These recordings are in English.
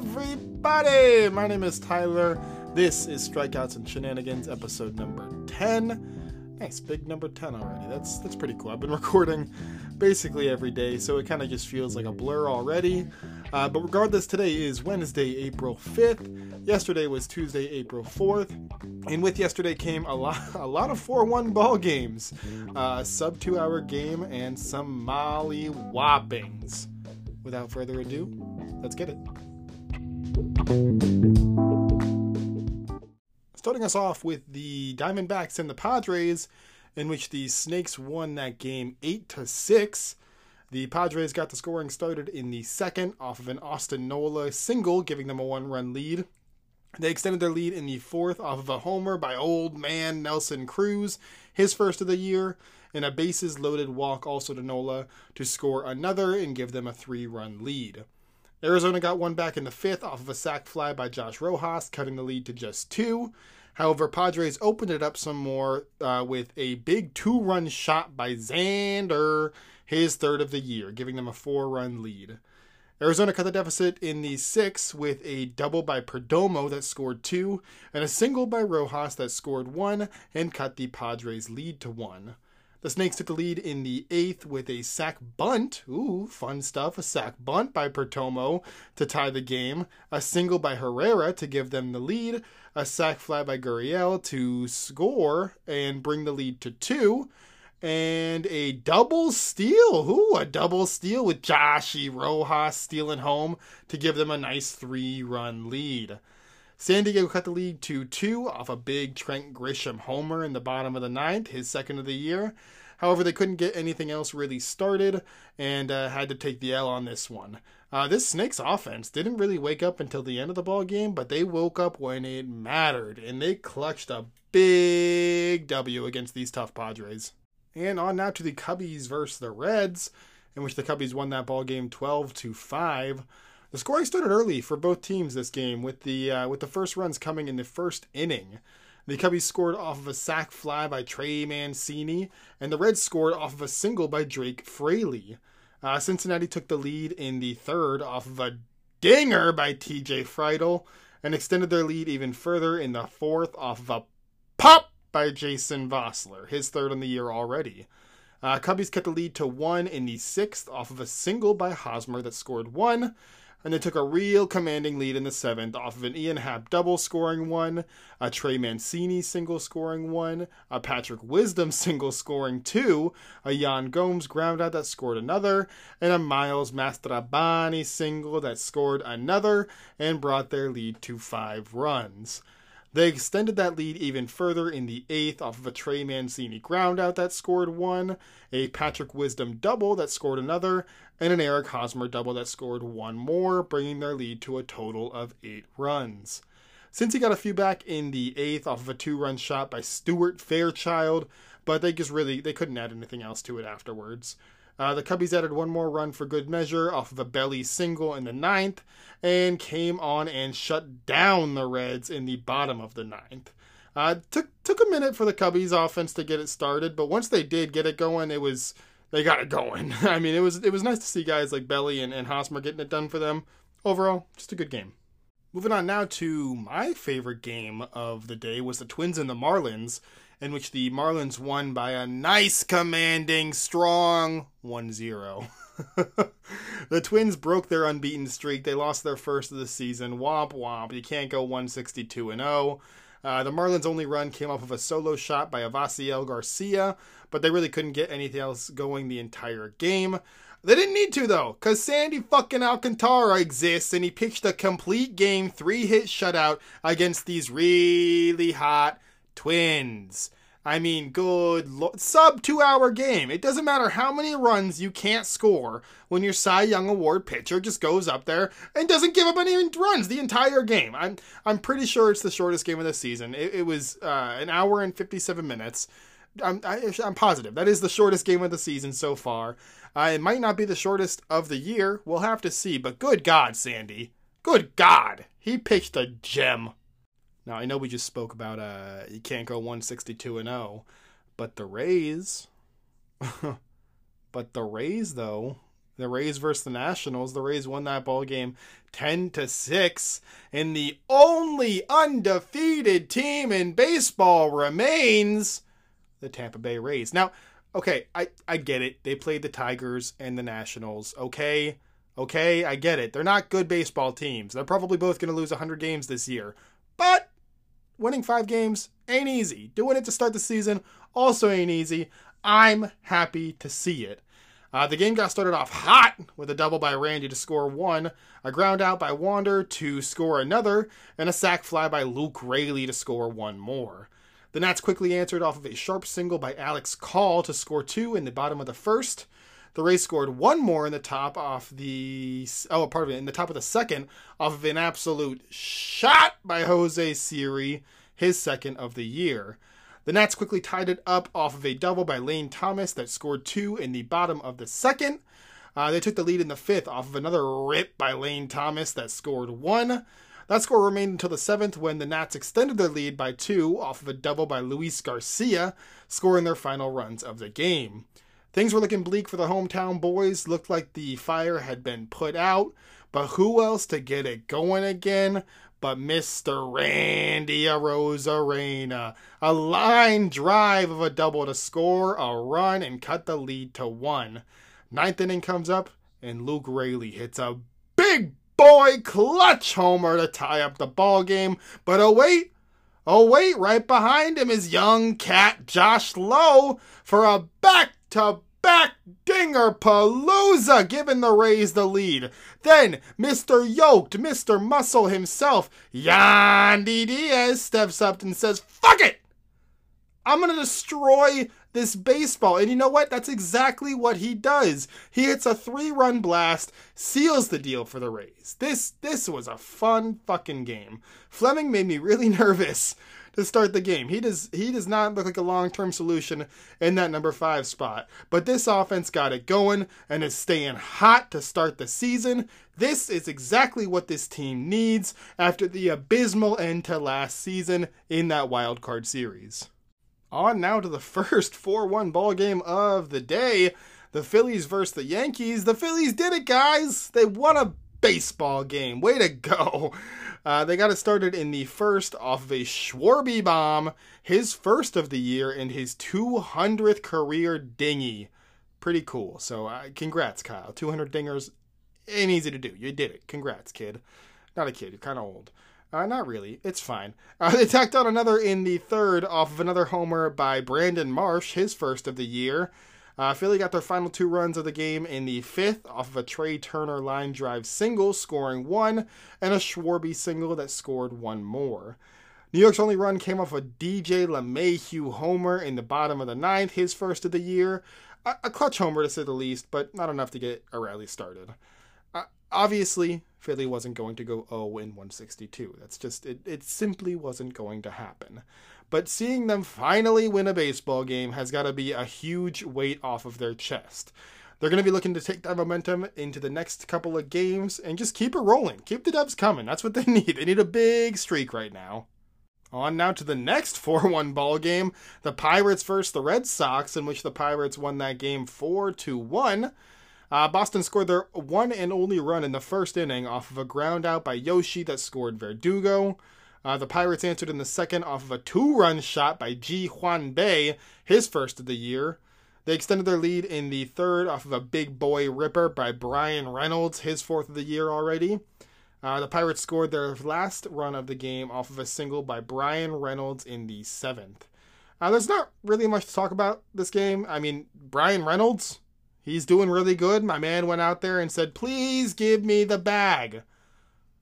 everybody? My name is Tyler. This is Strikeouts and Shenanigans, episode number 10. Nice, big number 10 already. That's that's pretty cool. I've been recording basically every day, so it kind of just feels like a blur already. Uh, but regardless, today is Wednesday, April 5th. Yesterday was Tuesday, April 4th. And with yesterday came a lot, a lot of 4-1 ball games, uh, sub two-hour game, and some molly whoppings. Without further ado, let's get it. Starting us off with the Diamondbacks and the Padres, in which the Snakes won that game 8 to 6. The Padres got the scoring started in the second off of an Austin Nola single, giving them a one run lead. They extended their lead in the fourth off of a homer by old man Nelson Cruz, his first of the year, and a bases loaded walk also to Nola to score another and give them a three run lead. Arizona got one back in the fifth off of a sac fly by Josh Rojas, cutting the lead to just two. However, Padres opened it up some more uh, with a big two run shot by Xander, his third of the year, giving them a four run lead. Arizona cut the deficit in the sixth with a double by Perdomo that scored two, and a single by Rojas that scored one and cut the Padres' lead to one. The Snakes took the lead in the eighth with a sac bunt. Ooh, fun stuff. A sac bunt by Perdomo to tie the game. A single by Herrera to give them the lead. A sac fly by Gurriel to score and bring the lead to two and a double steal. Ooh, a double steal with Joshy Rojas stealing home to give them a nice three run lead. San Diego cut the lead to two off a big Trent Grisham homer in the bottom of the ninth, his second of the year. However, they couldn't get anything else really started and uh, had to take the L on this one. Uh, this Snakes offense didn't really wake up until the end of the ball game, but they woke up when it mattered and they clutched a big W against these tough Padres. And on now to the Cubbies versus the Reds, in which the Cubbies won that ball game 12 to 5. The scoring started early for both teams this game, with the uh, with the first runs coming in the first inning. The Cubbies scored off of a sac fly by Trey Mancini, and the Reds scored off of a single by Drake Fraley. Uh, Cincinnati took the lead in the third off of a dinger by TJ Friedl, and extended their lead even further in the fourth off of a pop by Jason Vosler, his third on the year already. Uh, Cubbies cut the lead to one in the sixth off of a single by Hosmer that scored one, and they took a real commanding lead in the seventh off of an Ian Happ double scoring one, a Trey Mancini single scoring one, a Patrick Wisdom single scoring two, a Yan Gomes ground out that scored another, and a Miles Mastrobuoni single that scored another and brought their lead to five runs. They extended that lead even further in the eighth off of a Trey Mancini groundout that scored one, a Patrick Wisdom double that scored another, and an Eric Hosmer double that scored one more, bringing their lead to a total of eight runs. Cincy got a few back in the eighth off of a two-run shot by Stuart Fairchild, but they just really they couldn't add anything else to it afterwards. Uh, the Cubbies added one more run for good measure off of a Belli single in the ninth and came on and shut down the Reds in the bottom of the ninth. Uh, took took a minute for the Cubbies offense to get it started, but once they did get it going, it was they got it going. I mean, it was it was nice to see guys like Belli and, and Hosmer getting it done for them. Overall, just a good game. Moving on now to my favorite game of the day was the Twins and the Marlins in which the Marlins won by a nice, commanding, strong 1 0. the Twins broke their unbeaten streak. They lost their first of the season. Womp womp. You can't go 162 and 0. Uh, the Marlins' only run came off of a solo shot by Avisail Garcia, but they really couldn't get anything else going the entire game. They didn't need to though, cause Sandy fucking Alcantara exists and he pitched a complete game three hit shutout against these really hot Twins. I mean, good lo- sub two hour game. It doesn't matter how many runs you can't score when your Cy Young Award pitcher just goes up there and doesn't give up any runs the entire game. I'm I'm pretty sure it's the shortest game of the season. It, it was uh, an hour and fifty seven minutes. I'm I, am i am positive that is the shortest game of the season so far. Uh, it might not be the shortest of the year. We'll have to see. But good God, Sandy. Good God, he pitched a gem. Now I know we just spoke about uh you can't go 162 and 0, but the Rays but the Rays though, the Rays versus the Nationals. The Rays won that ball game 10 to 6, and the only undefeated team in baseball remains the Tampa Bay Rays. Now, okay, I, I get it. They played the Tigers and the Nationals. Okay. Okay, I get it. They're not good baseball teams. They're probably both going to lose 100 games this year. But winning five games ain't easy. Doing it to start the season also ain't easy. I'm happy to see it. Uh, the game got started off hot with a double by Randy to score one, a ground out by Wander to score another, and a sac fly by Luke Raley to score one more. The Nats quickly answered off of a sharp single by Alex Call to score two in the bottom of the first. The Rays scored one more in the top off the oh pardon me in the top of the second off of an absolute shot by Jose Siri, his second of the year. The Nats quickly tied it up off of a double by Lane Thomas that scored two in the bottom of the second. Uh, they took the lead in the fifth off of another rip by Lane Thomas that scored one. That score remained until the seventh when the Nats extended their lead by two off of a double by Luis Garcia, scoring their final runs of the game. Things were looking bleak for the hometown boys. Looked like the fire had been put out, but who else to get it going again but Mr. Randy Arozarena. A line drive of a double to score a run and cut the lead to one. Ninth inning comes up, and Luke Raley hits a big boy clutch homer to tie up the ball game. But oh wait, oh wait, right behind him is young cat Josh Lowe for a back to back dinger palooza, giving the Rays the lead. Then Mr. Yoked, Mr. Muscle himself, Yandy Diaz, steps up and says, Fuck it! I'm gonna destroy this baseball. And you know what? That's exactly what he does. He hits a three-run blast, seals the deal for the Rays. This this was a fun fucking game. Fleming made me really nervous to start the game. He does he does not look like a long-term solution in that number 5 spot. But this offense got it going and is staying hot to start the season. This is exactly what this team needs after the abysmal end to last season in that wild card series. On now to the first 4-1 ball game of the day. The Phillies versus the Yankees. The Phillies did it, guys. They won a baseball game. Way to go. Uh, they got it started in the first off of a Schwarby bomb, his first of the year and his 200th career dingy. Pretty cool. So, uh, congrats, Kyle. 200 dingers ain't easy to do. You did it. Congrats, kid. Not a kid. You're kind of old. Uh, not really. It's fine. Uh, they tacked on another in the third off of another homer by Brandon Marsh, his first of the year. Uh, Philly got their final two runs of the game in the fifth off of a Trea Turner line drive single, scoring one, and a Schwarby single that scored one more. New York's only run came off a DJ LeMahieu homer in the bottom of the ninth, his first of the year. A, a clutch homer to say the least, but not enough to get a rally started. Uh, obviously, Philly wasn't going to go 0 in 162. That's just, it, it simply wasn't going to happen but seeing them finally win a baseball game has got to be a huge weight off of their chest. They're going to be looking to take that momentum into the next couple of games and just keep it rolling. Keep the dubs coming. That's what they need. They need a big streak right now. On now to the next 4 1 ball game the Pirates versus the Red Sox, in which the Pirates won that game 4 to 1. Uh, Boston scored their one and only run in the first inning off of a ground out by Yoshi that scored Verdugo. Uh, the Pirates answered in the second off of a two run shot by Ji Hwan Bae, his first of the year. They extended their lead in the third off of a big boy ripper by Bryan Reynolds, his fourth of the year already. Uh, the Pirates scored their last run of the game off of a single by Bryan Reynolds in the seventh. Uh, there's not really much to talk about this game. I mean, Bryan Reynolds, he's doing really good. My man went out there and said, Please give me the bag.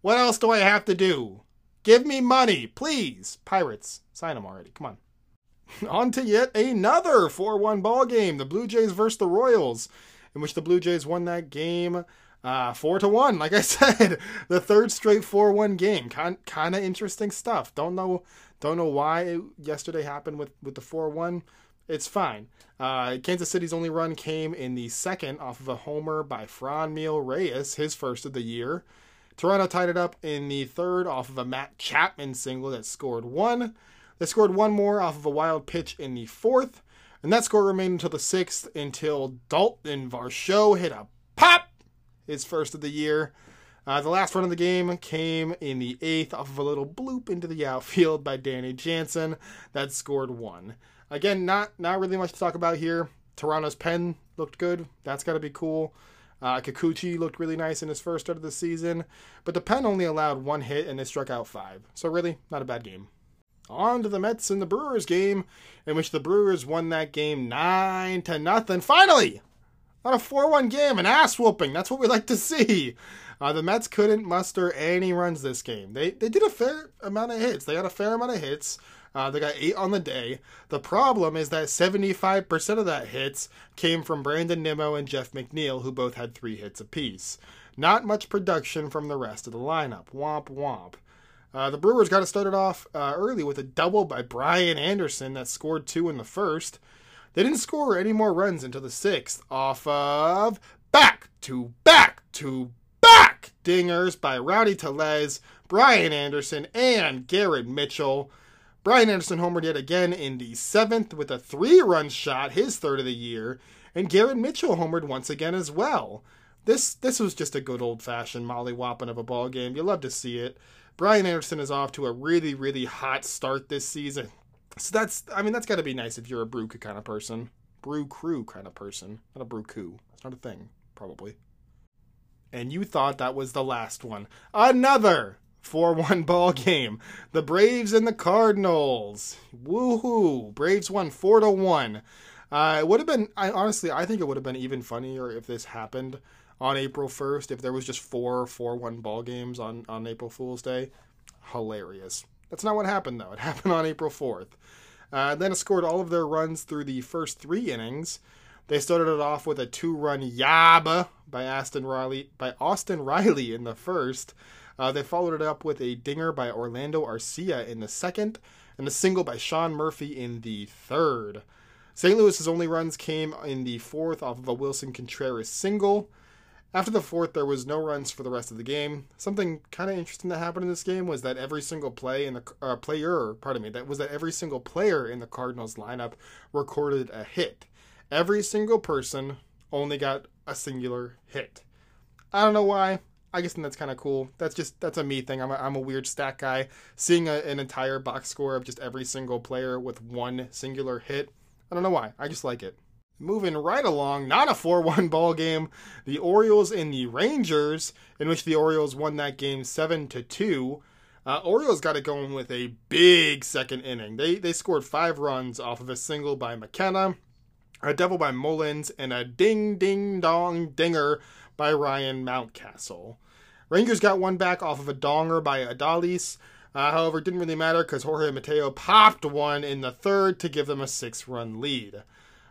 What else do I have to do? Give me money, please. Pirates, sign them already. Come on. on to yet another 4 1 ball game. The Blue Jays versus the Royals, in which the Blue Jays won that game uh, 4 to 1. Like I said, the third straight 4 1 game. Kind, kind of interesting stuff. Don't know don't know why it, yesterday happened with, with the 4 1. It's fine. Uh, Kansas City's only run came in the second off of a homer by Franmil Reyes, his first of the year. Toronto tied it up in the third off of a Matt Chapman single that scored one. They scored one more off of a wild pitch in the fourth. And that score remained until the sixth until Dalton Varsho hit a pop his first of the year. Uh, the last run of the game came in the eighth off of a little bloop into the outfield by Danny Jansen that scored one. Again, not not really much to talk about here. Toronto's pen looked good. That's got to be cool. Uh, Kikuchi looked really nice in his first start of the season, but the pen only allowed one hit and they struck out five. So really, not a bad game. On to the Mets and the Brewers game, in which the Brewers won that game nine to nothing. Finally, not a four-one game, an ass whooping. That's what we like to see. Uh, the Mets couldn't muster any runs this game. They they did a fair amount of hits. They had a fair amount of hits. Uh, they got eight on the day. The problem is that 75% of that hits came from Brandon Nimmo and Jeff McNeil, who both had three hits apiece. Not much production from the rest of the lineup. Womp womp. Uh, the Brewers got it started off uh, early with a double by Brian Anderson that scored two in the first. They didn't score any more runs until the sixth off of back to back to back dingers by Rowdy Tellez, Brian Anderson, and Garrett Mitchell. Brian Anderson homered yet again in the seventh with a three run shot, his third of the year, and Garrett Mitchell homered once again as well. This this was just a good old fashioned molly-whopping of a ball game. You love to see it. Brian Anderson is off to a really, really hot start this season. So that's I mean that's gotta be nice if you're a brew kind of person. Brew crew kind of person. Not a brew coup. That's not a thing, probably. And you thought that was the last one. Another 4 1 ball game. The Braves and the Cardinals. Woohoo! Braves won 4 to 1. Uh, it would have been, I honestly, I think it would have been even funnier if this happened on April 1st, if there was just four 4 1 ball games on, on April Fool's Day. Hilarious. That's not what happened, though. It happened on April 4th. Uh, then it scored all of their runs through the first three innings. They started it off with a two-run yaba by Riley by Austin Riley in the first. Uh, they followed it up with a dinger by Orlando Arcia in the second, and a single by Sean Murphy in the third. St. Louis's only runs came in the fourth off of a Willson Contreras single. After the fourth, there was no runs for the rest of the game. Something kind of interesting that happened in this game was that every single play in the uh, player, pardon me, that was that every single player in the Cardinals lineup recorded a hit. Every single person only got a singular hit. I don't know why. I guess that's kind of cool. That's just that's a me thing. I'm a, I'm a weird stat guy. Seeing a, an entire box score of just every single player with one singular hit. I don't know why. I just like it. Moving right along, not a 4-1 ball game. The Orioles and the Rangers, in which the Orioles won that game 7 to 2. Uh, Orioles got it going with a big second inning. They they scored five runs off of a single by McKenna, a Devil by Mullins, and a ding ding dong dinger by Ryan Mountcastle. Rangers got one back off of a donger by Adolis. Uh, however, it didn't really matter because Jorge Mateo popped one in the third to give them a six run lead.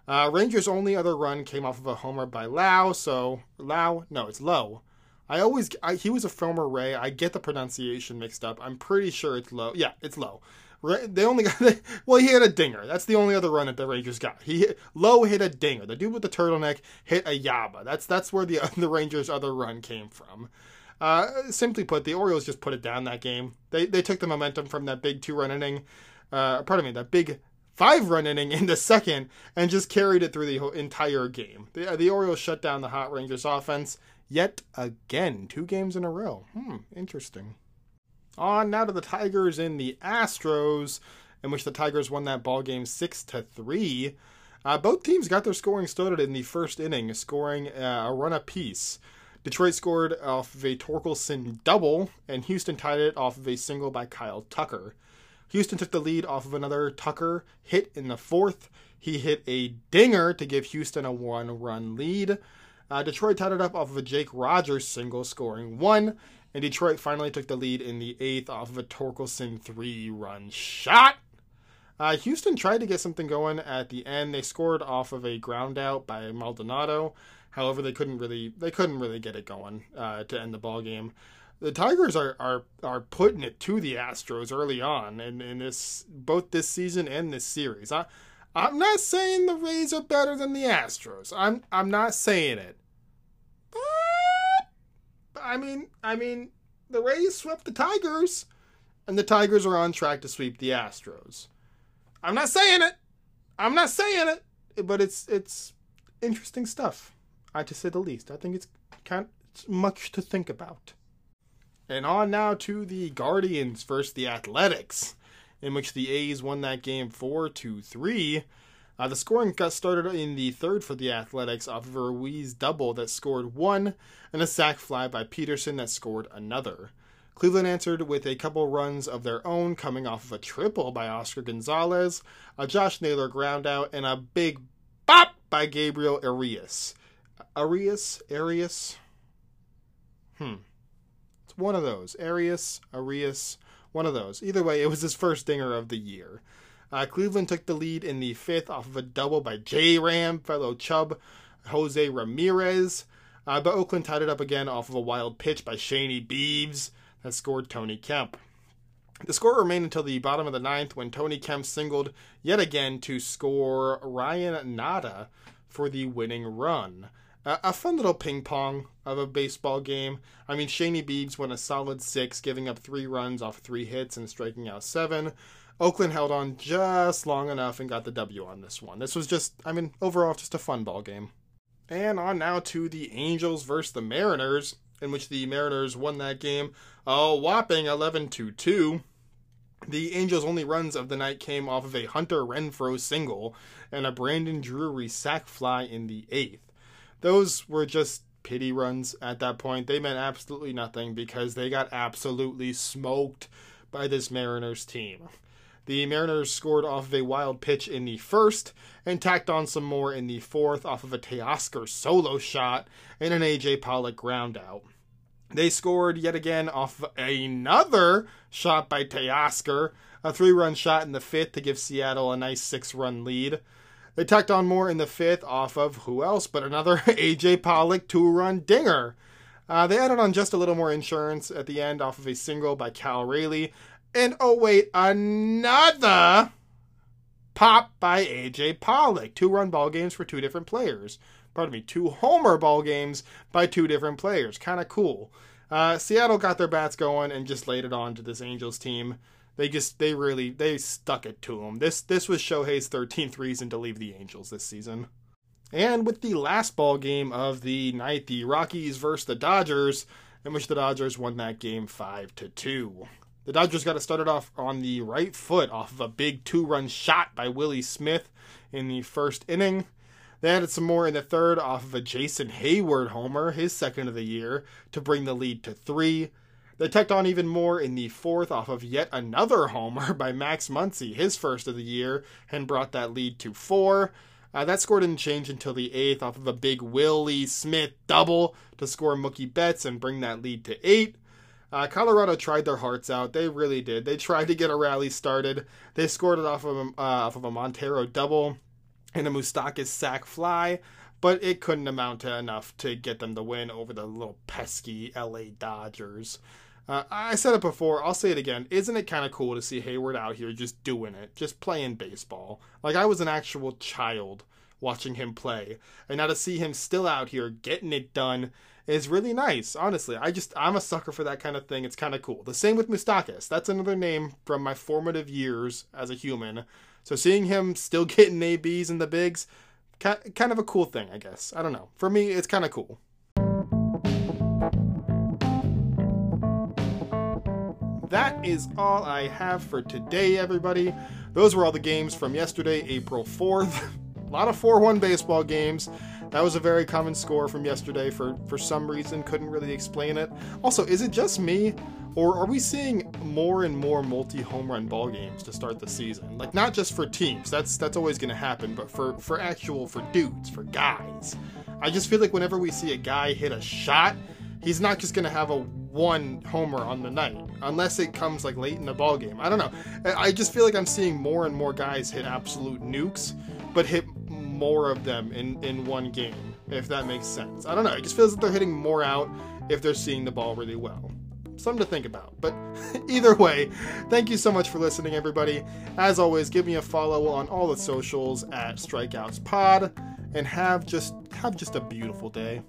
Uh, Rangers' only other run came off of a homer by Lau, so Lau, no, it's Low. I always, I, he was a former Ray. I get the pronunciation mixed up. I'm pretty sure it's Low. Yeah, it's Lowe. They only got well. He hit a dinger. That's the only other run that the Rangers got. He hit, hit a dinger. The dude with the turtleneck hit a yaba. That's that's where the the Rangers' other run came from. Uh, simply put, the Orioles just put it down that game. They they took the momentum from that big two run inning. Uh, pardon me, that big five run inning in the second, and just carried it through the entire game. The the Orioles shut down the Hot Rangers offense yet again, two games in a row. Hmm, interesting. On now to the Tigers and the Astros, in which the Tigers won that ball game six to three. Uh, both teams got their scoring started in the first inning, scoring uh, a run apiece. Detroit scored off of a Torkelson double, and Houston tied it off of a single by Kyle Tucker. Houston took the lead off of another Tucker hit in the fourth. He hit a dinger to give Houston a one run lead. Uh, Detroit tied it up off of a Jake Rogers single, scoring one and Detroit finally took the lead in the eighth off of a Torkelson three run shot. Uh, Houston tried to get something going at the end. They scored off of a ground out by Maldonado. However, they couldn't really they couldn't really get it going uh, to end the ball game. The Tigers are, are are putting it to the Astros early on, in, in this both this season and this series. I I'm not saying the Rays are better than the Astros. I'm I'm not saying it. I mean, I mean, the Rays swept the Tigers, and the Tigers are on track to sweep the Astros. I'm not saying it. I'm not saying it, but it's it's interesting stuff. I to say the least. I think it's kind It's much to think about. And on now to the Guardians versus the Athletics, in which the A's won that game 4 to 3. Uh, the scoring got started in the third for the Athletics off of a Ruiz double that scored one, and a sac fly by Peterson that scored another. Cleveland answered with a couple runs of their own, coming off of a triple by Oscar Gonzalez, a Josh Naylor groundout, and a big bop by Gabriel Arias. Arias? Arias? Hmm. It's one of those. Arias, Arias, one of those. Either way, it was his first dinger of the year. Uh, Cleveland took the lead in the fifth off of a double by J Ram, fellow Chub, Jose Ramirez. Uh, but Oakland tied it up again off of a wild pitch by Shaney Beebs that scored Tony Kemp. The score remained until the bottom of the ninth when Tony Kemp singled yet again to score Ryan Noda for the winning run. A fun little ping pong of a baseball game. I mean, Shaney Beebs went a solid six, giving up three runs off three hits and striking out seven. Oakland held on just long enough and got the W on this one. This was just, I mean, overall, just a fun ball game. And on now to the Angels versus the Mariners, in which the Mariners won that game a whopping 11 to 2. The Angels' only runs of the night came off of a Hunter Renfroe single and a Brandon Drury sac fly in the eighth. Those were just pity runs at that point. They meant absolutely nothing because they got absolutely smoked by this Mariners team. The Mariners scored off of a wild pitch in the first and tacked on some more in the fourth off of a Teoscar solo shot and an AJ Pollock groundout. They scored yet again off another shot by Teoscar, a three run shot in the fifth to give Seattle a nice six run lead. They tacked on more in the fifth off of who else but another AJ Pollock two run dinger. Uh, they added on just a little more insurance at the end off of a single by Cal Raleigh. And oh, wait, another pop by AJ Pollock. Two run ball games for two different players pardon me, two homer ball games by two different players. Kind of cool. Uh, Seattle got their bats going and just laid it on to this Angels team. They just they really they stuck it to him. This this was Shohei's 13th reason to leave the Angels this season. And with the last ball game of the night, the Rockies versus the Dodgers, in which the Dodgers won that game five to two. The Dodgers got it started off on the right foot off of a big two-run shot by Willie Smith in the first inning. They added some more in the third off of a Jason Heyward homer, his second of the year, to bring the lead to three. They tacked on even more in the fourth off of yet another homer by Max Muncy, his first of the year, and brought that lead to four. Uh, that score didn't change until the eighth off of a big Willie Smith double to score Mookie Betts and bring that lead to eight. Uh, Colorado tried their hearts out. They really did. They tried to get a rally started. They scored it off of uh, off of a Montero double and a Moustakas sac fly, but it couldn't amount to enough to get them the win over the little pesky LA Dodgers. Uh, I said it before, I'll say it again. Isn't it kind of cool to see Heyward out here just doing it, just playing baseball? Like I was an actual child watching him play, and now to see him still out here getting it done is really nice. Honestly, I just I'm a sucker for that kind of thing. It's kind of cool. The same with Moustakas. That's another name from my formative years as a human so seeing him still getting ABs in the bigs, kind of a cool thing, I guess. I don't know. For me, it's kind of cool. Is all I have for today, everybody. Those were all the games from yesterday, April 4th. a lot of 4 1 baseball games. That was a very common score from yesterday for, for some reason. Couldn't really explain it. Also, is it just me? Or are we seeing more and more multi-home run ball games to start the season? Like not just for teams, that's that's always gonna happen, but for, for actual for dudes, for guys. I just feel like whenever we see a guy hit a shot, he's not just gonna have a one homer on the night unless it comes like late in the ball game. I don't know. I just feel like I'm seeing more and more guys hit absolute nukes, but hit more of them in in one game. If that makes sense. I don't know. It just feels like they're hitting more out if they're seeing the ball really well something to think about. But either way, thank you so much for listening, everybody. As always, give me a follow on all the socials at Strikeouts Pod, and have just have just a beautiful day.